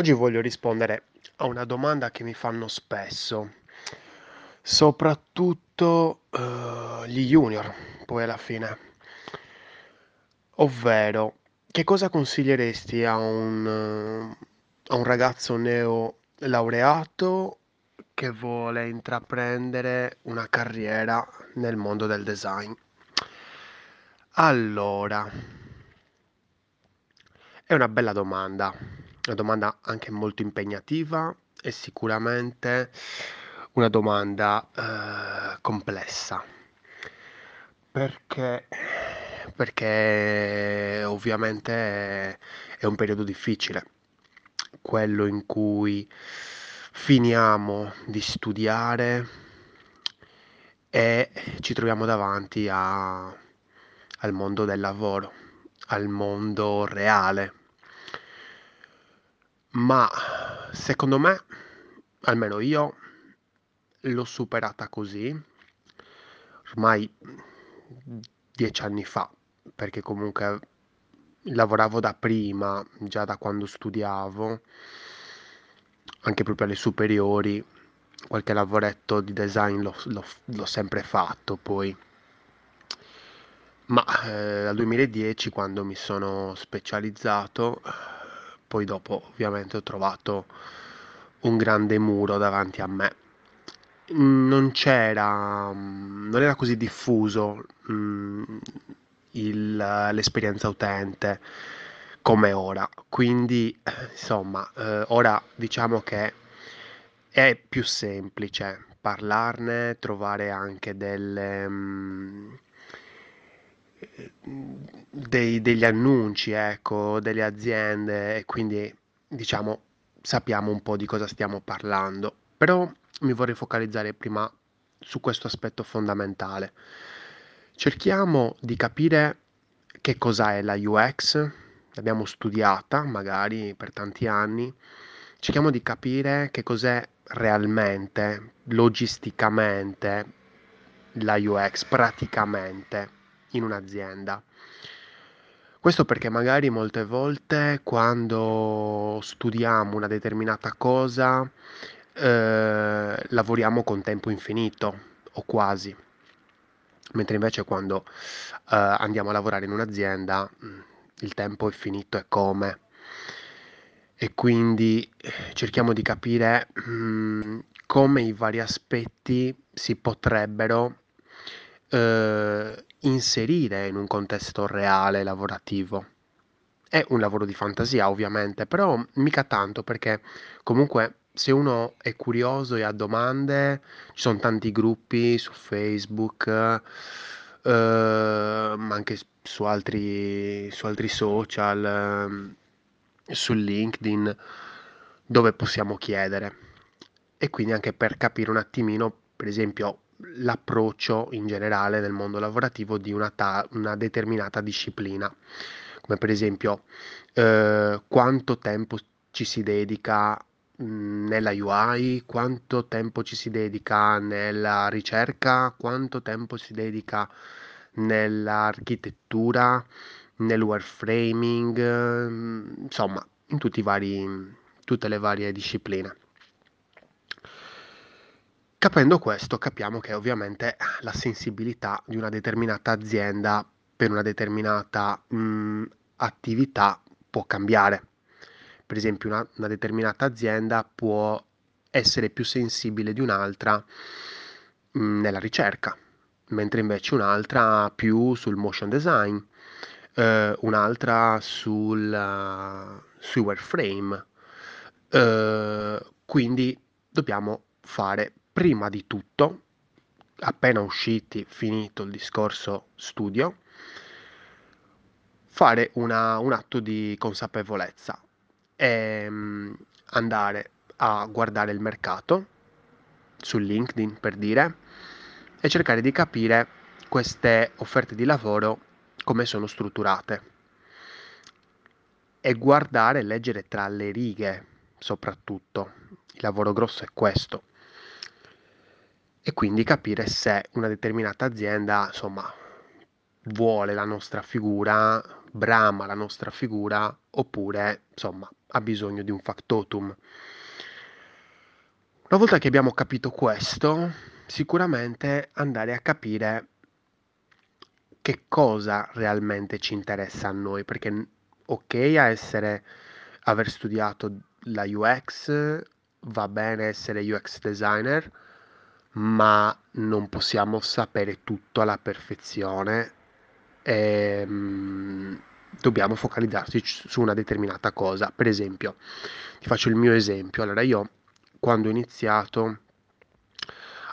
Oggi voglio rispondere a una domanda che mi fanno spesso, soprattutto eh, gli junior, poi alla fine, ovvero che cosa consiglieresti a un, eh, a un ragazzo neolaureato che vuole intraprendere una carriera nel mondo del design? Allora, è una bella domanda, una domanda anche molto impegnativa e sicuramente una domanda eh, complessa. Perché? Perché ovviamente è un periodo difficile, quello in cui finiamo di studiare e ci troviamo davanti a- al mondo del lavoro, al mondo reale. Ma secondo me, almeno io, l'ho superata così, ormai dieci anni fa, perché comunque lavoravo da prima, già da quando studiavo, anche proprio alle superiori, qualche lavoretto di design l'ho, l'ho- l'ho sempre fatto poi. Ma eh, dal 2010, quando mi sono specializzato, poi dopo ovviamente ho trovato un grande muro davanti a me. Non c'era, mm, non era così diffuso, mm, il- l'esperienza utente come ora. Quindi, insomma, eh, ora diciamo che è più semplice parlarne, trovare anche delle, mm, eh, dei- degli annunci, ecco, delle aziende e quindi diciamo sappiamo un po' di cosa stiamo parlando. Però mi vorrei focalizzare prima su questo aspetto fondamentale. Cerchiamo di capire che cosa è la UX, l'abbiamo studiata magari per tanti anni, cerchiamo di capire che cos'è realmente, logisticamente, la UX, praticamente in un'azienda. Questo perché magari molte volte quando studiamo una determinata cosa, eh, lavoriamo con tempo infinito o quasi, mentre invece quando eh, andiamo a lavorare in un'azienda, mh, il tempo è finito e come. E quindi eh, cerchiamo di capire mh, come i vari aspetti si potrebbero eh, inserire in un contesto reale lavorativo. È un lavoro di fantasia, ovviamente, però mica tanto perché comunque se uno è curioso e ha domande, ci sono tanti gruppi su Facebook, eh, ma anche su altri, su altri social, ehm, su LinkedIn, dove possiamo chiedere. E quindi anche per capire un attimino, per esempio, l'approccio in generale nel mondo lavorativo di una, ta- una determinata disciplina, come per esempio eh, quanto tempo ci si dedica nella UI, quanto tempo ci si dedica nella ricerca, quanto tempo si dedica nell'architettura, nel wireframing, ehm, insomma, in vari, tutte le varie discipline. Capendo questo, capiamo che ovviamente la sensibilità di una determinata azienda per una determinata mh, attività può cambiare. Per esempio, una, una determinata azienda può essere più sensibile di un'altra mh, nella ricerca, mentre invece un'altra più sul motion design, eh, un'altra sul, sui wireframe. Eh, quindi dobbiamo fare prima di tutto, appena usciti, finito il discorso studio, fare una- un atto di consapevolezza e mm, andare a guardare il mercato su LinkedIn per dire e cercare di capire queste offerte di lavoro come sono strutturate e guardare e leggere tra le righe soprattutto. Il lavoro grosso è questo. E quindi capire se una determinata azienda, insomma, vuole la nostra figura, brama la nostra figura oppure insomma ha bisogno di un factotum. Una volta che abbiamo capito questo, sicuramente andare a capire che cosa realmente ci interessa a noi, perché ok a essere aver studiato la UX, va bene essere UX designer, ma non possiamo sapere tutto alla perfezione e mm, dobbiamo focalizzarci su una determinata cosa. Per esempio, ti faccio il mio esempio. Allora, io quando ho iniziato,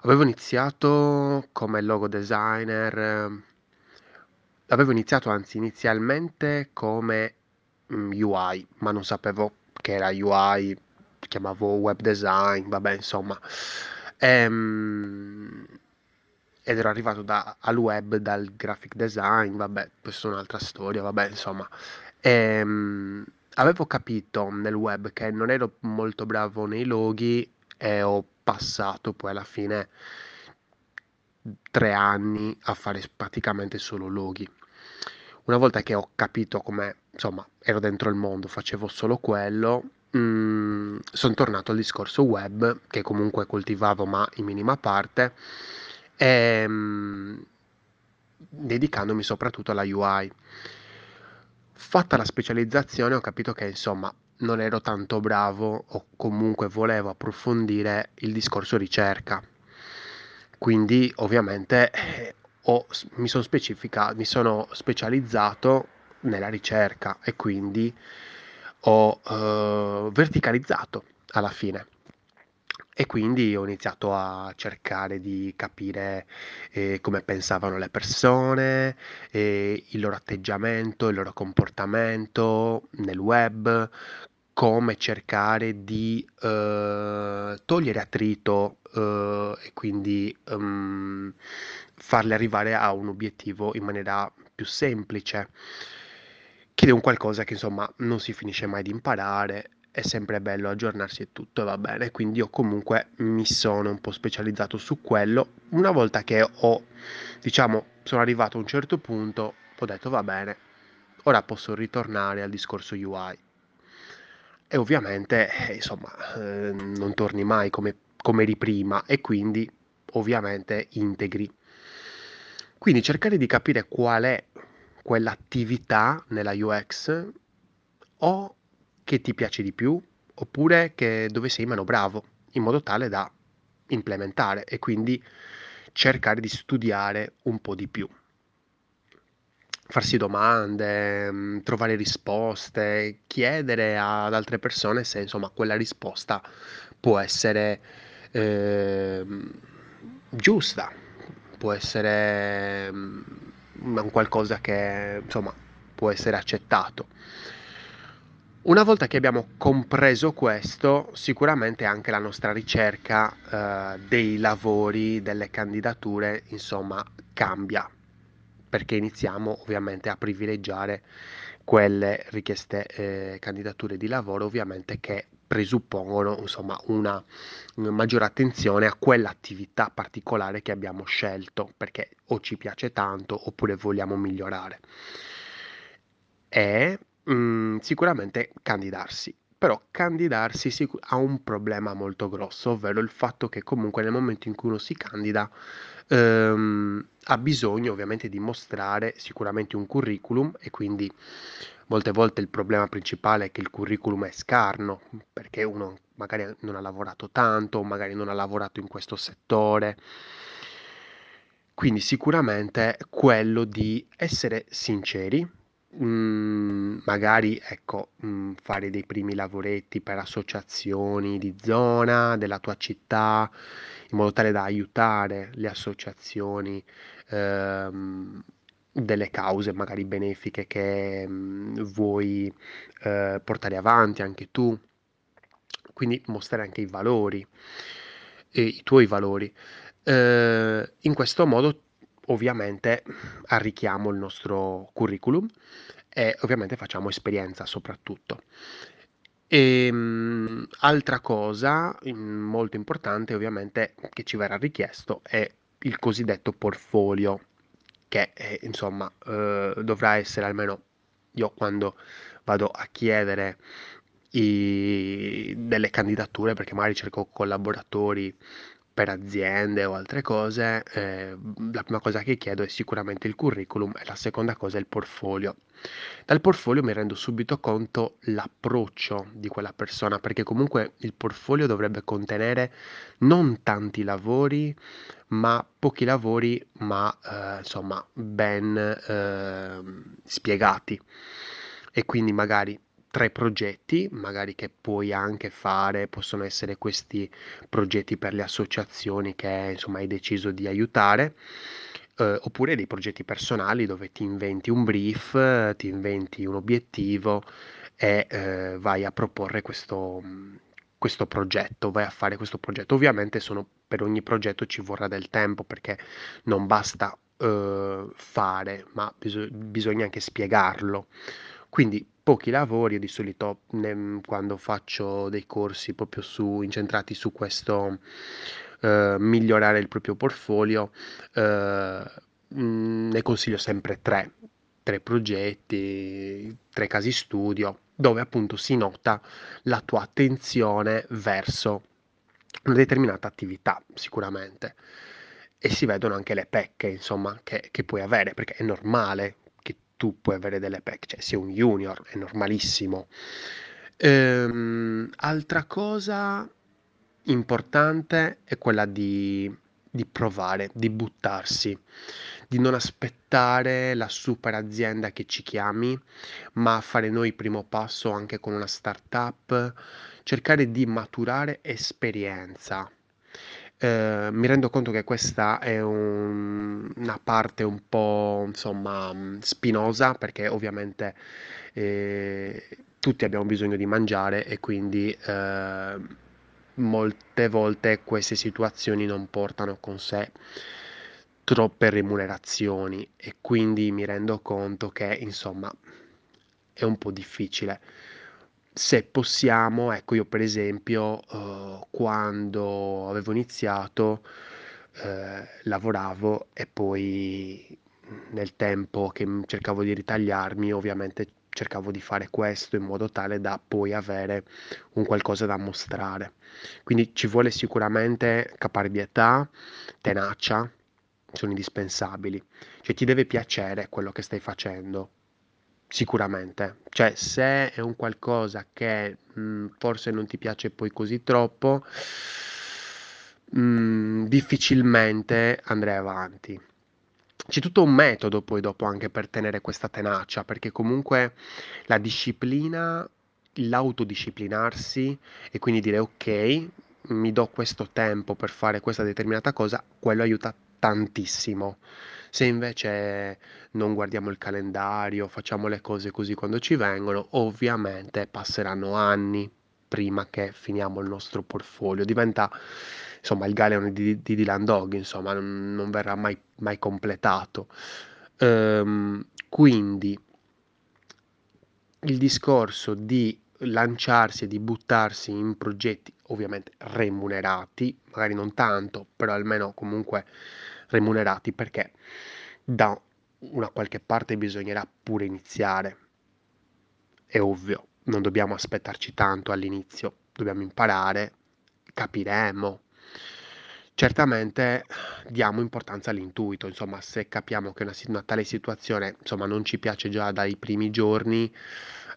avevo iniziato come logo designer, avevo iniziato anzi inizialmente come mm, UI, ma non sapevo che era UI, chiamavo web design, vabbè, insomma. Ehm, ed ero arrivato da, al web dal graphic design, vabbè, questa è un'altra storia, vabbè, insomma. Ehm, avevo capito nel web che non ero molto bravo nei loghi e ho passato poi alla fine tre anni a fare praticamente solo loghi. Una volta che ho capito come, insomma, ero dentro il mondo, facevo solo quello, sono tornato al discorso web, che comunque coltivavo ma in minima parte ehm, dedicandomi soprattutto alla UI. Fatta la specializzazione ho capito che insomma non ero tanto bravo o comunque volevo approfondire il discorso ricerca. Quindi ovviamente ho, mi, sono mi sono specializzato nella ricerca e quindi ho eh, verticalizzato alla fine e quindi ho iniziato a cercare di capire eh, come pensavano le persone, eh, il loro atteggiamento, il loro comportamento nel web, come cercare di eh, togliere attrito eh, e quindi um, farle arrivare a un obiettivo in maniera più semplice. Chiede un qualcosa che insomma non si finisce mai di imparare è sempre bello aggiornarsi e tutto, va bene, quindi io comunque mi sono un po' specializzato su quello. Una volta che ho, diciamo, sono arrivato a un certo punto, ho detto va bene, ora posso ritornare al discorso UI. E ovviamente, eh, insomma, eh, non torni mai come, come eri prima e quindi ovviamente integri. Quindi cercare di capire qual è quell'attività nella UX o che ti piace di più oppure che dove sei meno bravo, in modo tale da implementare e quindi cercare di studiare un po' di più. Farsi domande, mm, trovare risposte, chiedere ad altre persone se insomma quella risposta può essere eh, giusta, può essere um, un qualcosa che insomma può essere accettato. Una volta che abbiamo compreso questo, sicuramente anche la nostra ricerca eh, dei lavori, delle candidature, insomma, cambia, perché iniziamo ovviamente a privilegiare quelle richieste eh, candidature di lavoro, ovviamente che presuppongono insomma una, maggiore attenzione a quell'attività particolare che abbiamo scelto, perché o ci piace tanto oppure vogliamo migliorare. E Mhmm, sicuramente candidarsi, però candidarsi sicu ha un problema molto grosso, ovvero il fatto che comunque nel momento in cui uno si candida, ehm, ha bisogno ovviamente di mostrare sicuramente un curriculum e quindi molte volte il problema principale è che il curriculum è scarno, perché uno magari non ha lavorato tanto, magari non ha lavorato in questo settore. Quindi sicuramente quello di essere sinceri Mhmm, magari ecco, mhmm, fare dei primi lavoretti per associazioni di zona, della tua città, in modo tale da aiutare le associazioni, ehm, delle cause magari benefiche che, mhmm, vuoi, ehm, portare avanti anche tu. Quindi mostrare anche i valori, e i tuoi valori. Ehm, in questo modo ovviamente arricchiamo il nostro curriculum e ovviamente facciamo esperienza soprattutto. E, ehm, altra cosa molto importante ovviamente che ci verrà richiesto è il cosiddetto portfolio che eh, insomma eh, dovrà essere almeno io quando vado a chiedere i- delle candidature, perché magari cerco collaboratori per aziende o altre cose, eh, la prima cosa che chiedo è sicuramente il curriculum e la seconda cosa è il portfolio. Dal portfolio mi rendo subito conto l'approccio di quella persona, perché comunque il portfolio dovrebbe contenere non tanti lavori, ma pochi lavori, ma eh, insomma ben eh, spiegati. E quindi magari tre progetti, magari che puoi anche fare, possono essere questi progetti per le associazioni che insomma hai deciso di aiutare, eh, oppure dei progetti personali dove ti inventi un brief, ti inventi un obiettivo e eh, vai a proporre questo, questo progetto, vai a fare questo progetto. Ovviamente sono, per ogni progetto ci vorrà del tempo perché non basta eh, fare, ma bis- bisogna anche spiegarlo. Quindi pochi lavori, di solito ne- quando faccio dei corsi proprio su, incentrati su questo eh, migliorare il proprio portfolio, eh, mh, ne consiglio sempre tre, tre progetti, tre casi studio, dove appunto si nota la tua attenzione verso una determinata attività, sicuramente. E si vedono anche le pecche, insomma, che, che puoi avere, perché è normale tu puoi avere delle pecche, cioè sei un junior, è normalissimo. Ehm, altra cosa importante è quella di, di provare, di buttarsi, di non aspettare la super azienda che ci chiami, ma fare noi il primo passo anche con una startup, cercare di maturare esperienza. Eh, mi rendo conto che questa è un- una parte un po', insomma, mh, spinosa perché ovviamente eh, tutti abbiamo bisogno di mangiare e quindi eh, molte volte queste situazioni non portano con sé troppe remunerazioni e quindi mi rendo conto che, insomma, è un po' difficile. Se possiamo, ecco, io per esempio, eh, quando avevo iniziato, eh, lavoravo e poi nel tempo che cercavo di ritagliarmi, ovviamente cercavo di fare questo in modo tale da poi avere un qualcosa da mostrare. Quindi ci vuole sicuramente caparbietà, tenacia, sono indispensabili. Cioè ti deve piacere quello che stai facendo, sicuramente. Cioè se è un qualcosa che mh, forse non ti piace poi così troppo, mh, difficilmente andrai avanti. C'è tutto un metodo poi dopo anche per tenere questa tenacia, perché comunque la disciplina, l'autodisciplinarsi e quindi dire ok, mi do questo tempo per fare questa determinata cosa, quello aiuta tantissimo. Se invece non guardiamo il calendario, facciamo le cose così quando ci vengono, ovviamente passeranno anni prima che finiamo il nostro portfolio. Diventa insomma il Galeon di, di Dylan Dog, insomma, non, non verrà mai, mai completato. Ehm, quindi il discorso di lanciarsi e di buttarsi in progetti ovviamente remunerati, magari non tanto, però almeno comunque remunerati perché da una qualche parte bisognerà pure iniziare. È ovvio, non dobbiamo aspettarci tanto all'inizio, dobbiamo imparare, capiremo. Certamente diamo importanza all'intuito, insomma, se capiamo che una, una tale situazione, insomma, non ci piace già dai primi giorni,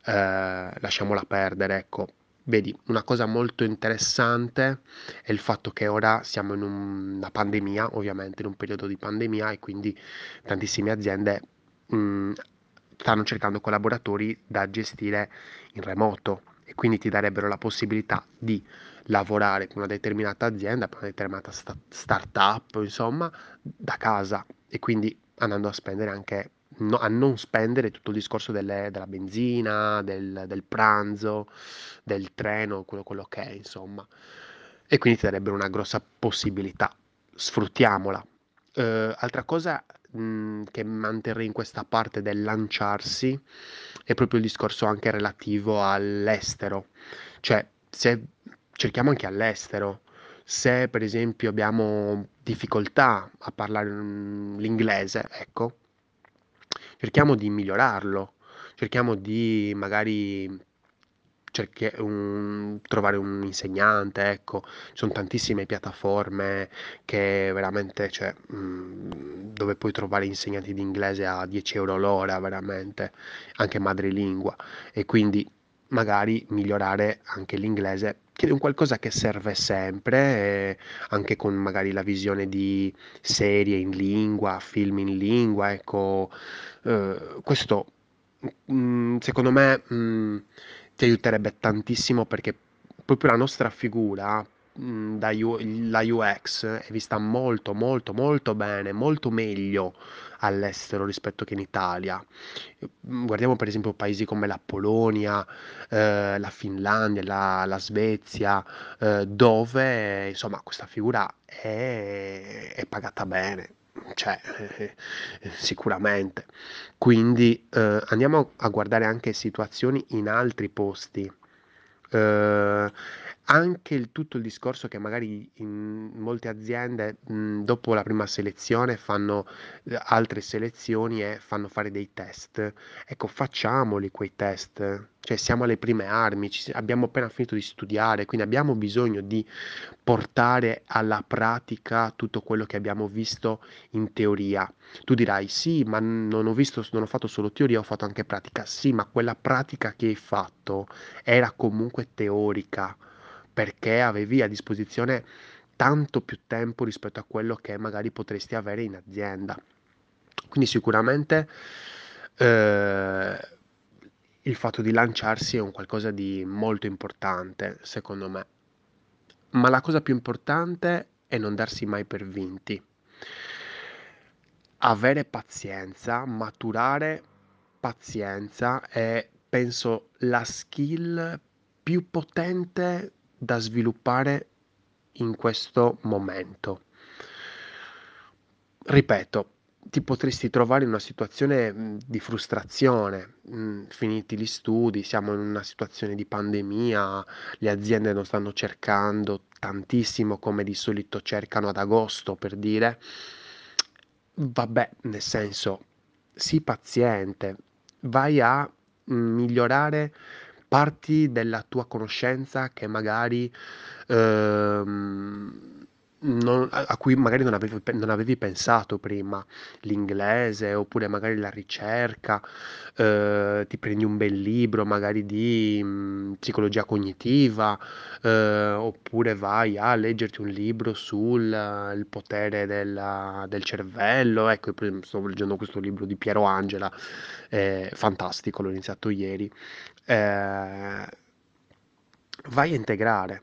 eh, lasciamola perdere, ecco. Vedi, una cosa molto interessante è il fatto che ora siamo in un- una pandemia, ovviamente in un periodo di pandemia e quindi tantissime aziende mh, stanno cercando collaboratori da gestire in remoto e quindi ti darebbero la possibilità di lavorare con una determinata azienda, per una determinata sta- startup, insomma, da casa e quindi andando a spendere anche, no- a non spendere tutto il discorso delle- della benzina, del, del pranzo, del treno, quello, quello che è, insomma. E quindi ti darebbero una grossa possibilità. Sfruttiamola. Eh, altra cosa mh, che manterrei in questa parte del lanciarsi è proprio il discorso anche relativo all'estero. Cioè, se cerchiamo anche all'estero, se per esempio abbiamo difficoltà a parlare l'inglese, ecco, cerchiamo di migliorarlo. cerchiamo di magari cerchi- un- trovare un insegnante, ecco, ci sono tantissime piattaforme che veramente, cioè, mh, dove puoi trovare insegnanti di inglese a 10 euro l'ora, veramente, anche madrelingua, e quindi magari migliorare anche l'inglese, un qualcosa che serve sempre, eh, anche con magari la visione di serie in lingua, film in lingua, ecco, eh, questo mh, secondo me mh, ti aiuterebbe tantissimo perché proprio la nostra figura mh, da U- la UX è vista molto molto molto bene, molto meglio all'estero rispetto che in Italia. Mm, Guardiamo per esempio paesi come la Polonia, eh, la Finlandia, la, la Svezia, eh, dove insomma questa figura è, è pagata bene. Cioè, eh, eh, sicuramente. Quindi eh, andiamo a guardare anche situazioni in altri posti. Eh, anche il, tutto il discorso che magari in molte aziende mh, dopo la prima selezione fanno eh, altre selezioni e fanno fare dei test. Ecco, facciamoli quei test. Cioè, siamo alle prime armi, ci abbiamo appena finito di studiare, quindi abbiamo bisogno di portare alla pratica tutto quello che abbiamo visto in teoria. Tu dirai, sì, ma non ho visto, non ho fatto solo teoria, ho fatto anche pratica. Sì, ma quella pratica che hai fatto era comunque teorica, perché avevi a disposizione tanto più tempo rispetto a quello che magari potresti avere in azienda. Quindi sicuramente eh, il fatto di lanciarsi è un qualcosa di molto importante, secondo me. Ma la cosa più importante è non darsi mai per vinti. Avere pazienza, maturare pazienza è, penso, la skill più potente da sviluppare in questo momento. Ripeto, ti potresti trovare in una situazione di frustrazione, finiti gli studi, siamo in una situazione di pandemia, le aziende non stanno cercando tantissimo come di solito cercano ad agosto, per dire. Vabbè, nel senso, sii paziente, vai a migliorare parti della tua conoscenza che magari ehm, non- a cui magari non avevi, non avevi pensato prima, l'inglese oppure magari la ricerca, eh, ti prendi un bel libro magari di mm, psicologia cognitiva, eh, oppure vai a leggerti un libro sul eh, potere della- del cervello. Ecco, esempio, sto leggendo questo libro di Piero Angela, è fantastico, l'ho iniziato ieri. Eh, vai a integrare.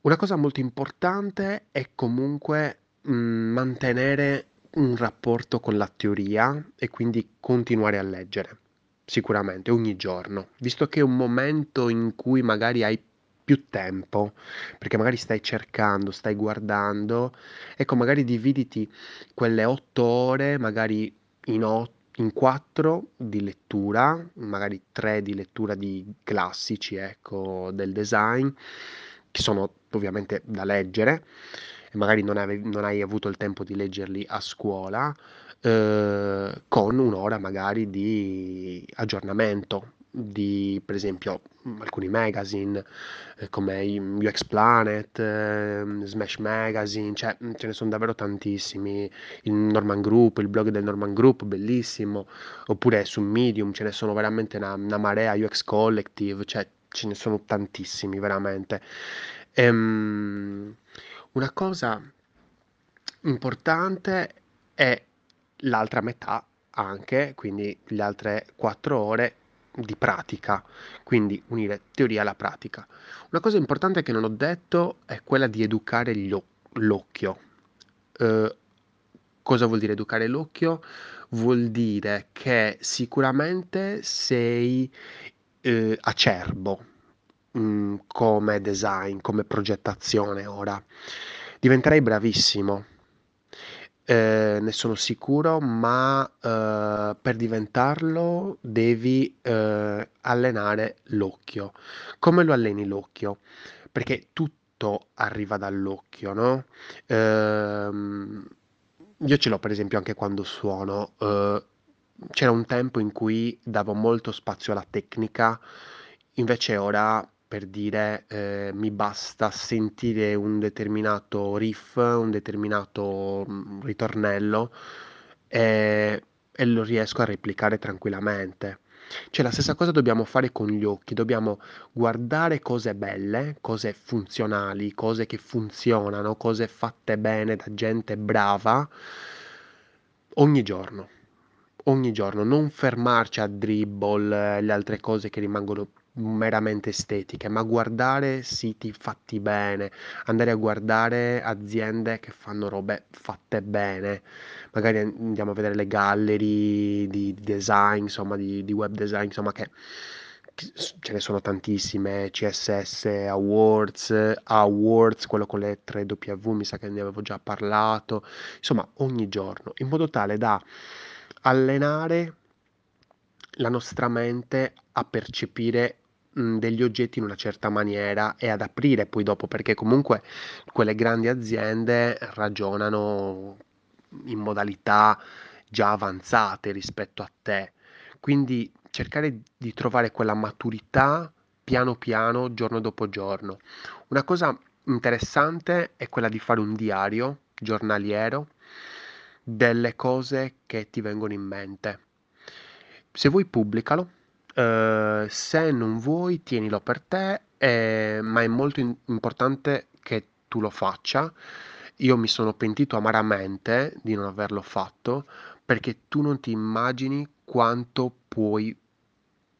Una cosa molto importante è comunque mh, mantenere un rapporto con la teoria e quindi continuare a leggere, sicuramente, ogni giorno, visto che è un momento in cui magari hai più tempo, perché magari stai cercando, stai guardando, ecco, magari dividiti quelle otto ore, magari in otto, in quattro di lettura, magari tre di lettura di classici, ecco, del design, che sono ovviamente da leggere, e magari non avevi- non hai avuto il tempo di leggerli a scuola, eh, con un'ora magari di aggiornamento di, per esempio, mh, alcuni magazine eh, come UX Planet, ehm, Smash Magazine, cioè mh, ce ne sono davvero tantissimi. Il Norman Group, il blog del Norman Group, bellissimo. Oppure su Medium ce ne sono veramente una, una marea, UX Collective, cioè ce ne sono tantissimi, veramente. Ehm, una cosa importante è l'altra metà anche, quindi le altre quattro ore di pratica, quindi unire teoria alla pratica. Una cosa importante che non ho detto è quella di educare o- l'occhio. Eh, cosa vuol dire educare l'occhio? Vuol dire che sicuramente sei eh, acerbo mm, come design, come progettazione ora. Diventerai bravissimo, eh, ne sono sicuro, ma eh, per diventarlo devi eh, allenare l'occhio. Come lo alleni l'occhio? Perché tutto arriva dall'occhio, no? Ehm, io ce l'ho per esempio anche quando suono. eh, c'era un tempo in cui davo molto spazio alla tecnica, invece ora per dire eh, mi basta sentire un determinato riff, un determinato mm, ritornello e, e lo riesco a replicare tranquillamente. Cioè la stessa cosa dobbiamo fare con gli occhi, dobbiamo guardare cose belle, cose funzionali, cose che funzionano, cose fatte bene da gente brava ogni giorno. Ogni giorno, non fermarci a dribble e le altre cose che rimangono meramente estetiche, ma guardare siti fatti bene, andare a guardare aziende che fanno robe fatte bene. Magari andiamo a vedere le gallery di design, insomma, di, di web design, insomma, che ce ne sono tantissime, CSS Awards, Awards, quello con le 3W, mi sa che ne avevo già parlato, insomma ogni giorno, in modo tale da allenare la nostra mente a percepire mh, degli oggetti in una certa maniera e ad aprire poi dopo, perché comunque quelle grandi aziende ragionano in modalità già avanzate rispetto a te. Quindi cercare di trovare quella maturità piano piano, giorno dopo giorno. Una cosa interessante è quella di fare un diario giornaliero delle cose che ti vengono in mente. Se vuoi pubblicalo, eh, se non vuoi tienilo per te, eh, ma è molto in- importante che tu lo faccia. Io mi sono pentito amaramente di non averlo fatto perché tu non ti immagini quanto puoi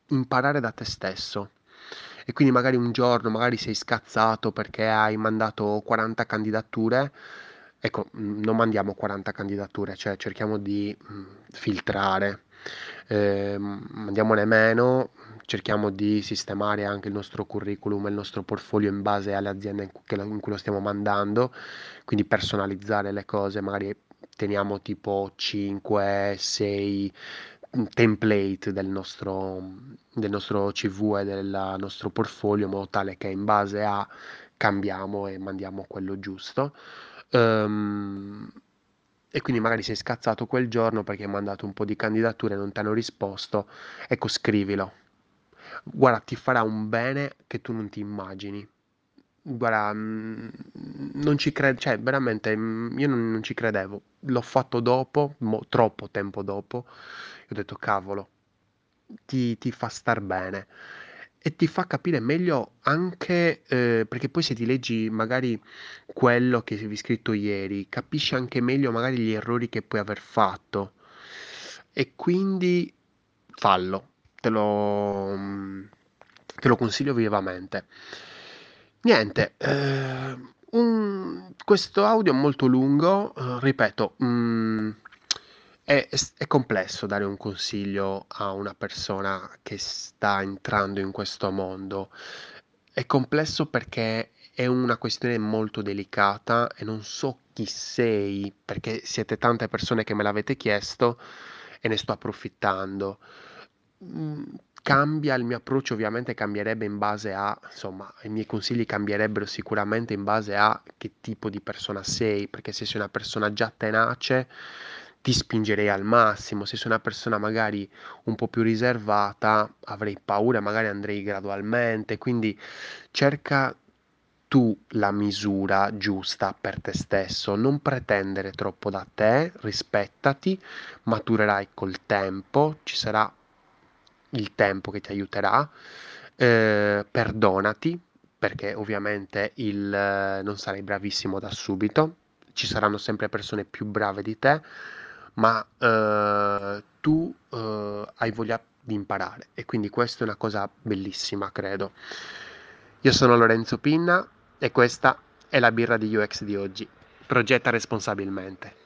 imparare da te stesso. E quindi magari un giorno, magari sei scazzato perché hai mandato 40 candidature. Ecco, non mandiamo 40 candidature, cioè cerchiamo di mh, filtrare eh, mandiamone meno, cerchiamo di sistemare anche il nostro curriculum e il nostro portfolio in base alle aziende in cui, lo stiamo mandando, quindi personalizzare le cose, magari teniamo tipo 5, 6 template del nostro, del nostro CV e del nostro portfolio in modo tale che in base a cambiamo e mandiamo quello giusto. Um, e quindi magari sei scazzato quel giorno perché hai mandato un po' di candidature e non ti hanno risposto, ecco scrivilo. Guarda, ti farà un bene che tu non ti immagini. Guarda, mm, non ci credo, cioè veramente mm, io non, non ci credevo. L'ho fatto dopo, mo- troppo tempo dopo, e ho detto cavolo, ti, ti fa star bene e ti fa capire meglio anche, eh, perché poi se ti leggi magari quello che avevi scritto ieri, capisci anche meglio magari gli errori che puoi aver fatto. E quindi fallo, te lo, te lo consiglio vivamente. Niente, eh, un- questo audio è molto lungo, eh, ripeto, mm, è, è complesso dare un consiglio a una persona che sta entrando in questo mondo. È complesso perché è una questione molto delicata e non so chi sei, perché siete tante persone che me l'avete chiesto e ne sto approfittando. Mm, Cambia il mio approccio, ovviamente cambierebbe in base a, insomma, i miei consigli cambierebbero sicuramente in base a che tipo di persona sei, perché se sei una persona già tenace ti spingerei al massimo. Se sei una persona magari un po' più riservata, avrei paura, magari andrei gradualmente. Quindi cerca tu la misura giusta per te stesso, non pretendere troppo da te, rispettati, maturerai col tempo, ci sarà il tempo che ti aiuterà, eh, perdonati perché ovviamente il, non sarai bravissimo da subito, ci saranno sempre persone più brave di te, ma eh, tu eh, hai voglia di imparare e quindi questa è una cosa bellissima, credo. Io sono Lorenzo Pinna e questa è la birra di UX di oggi. Progetta responsabilmente.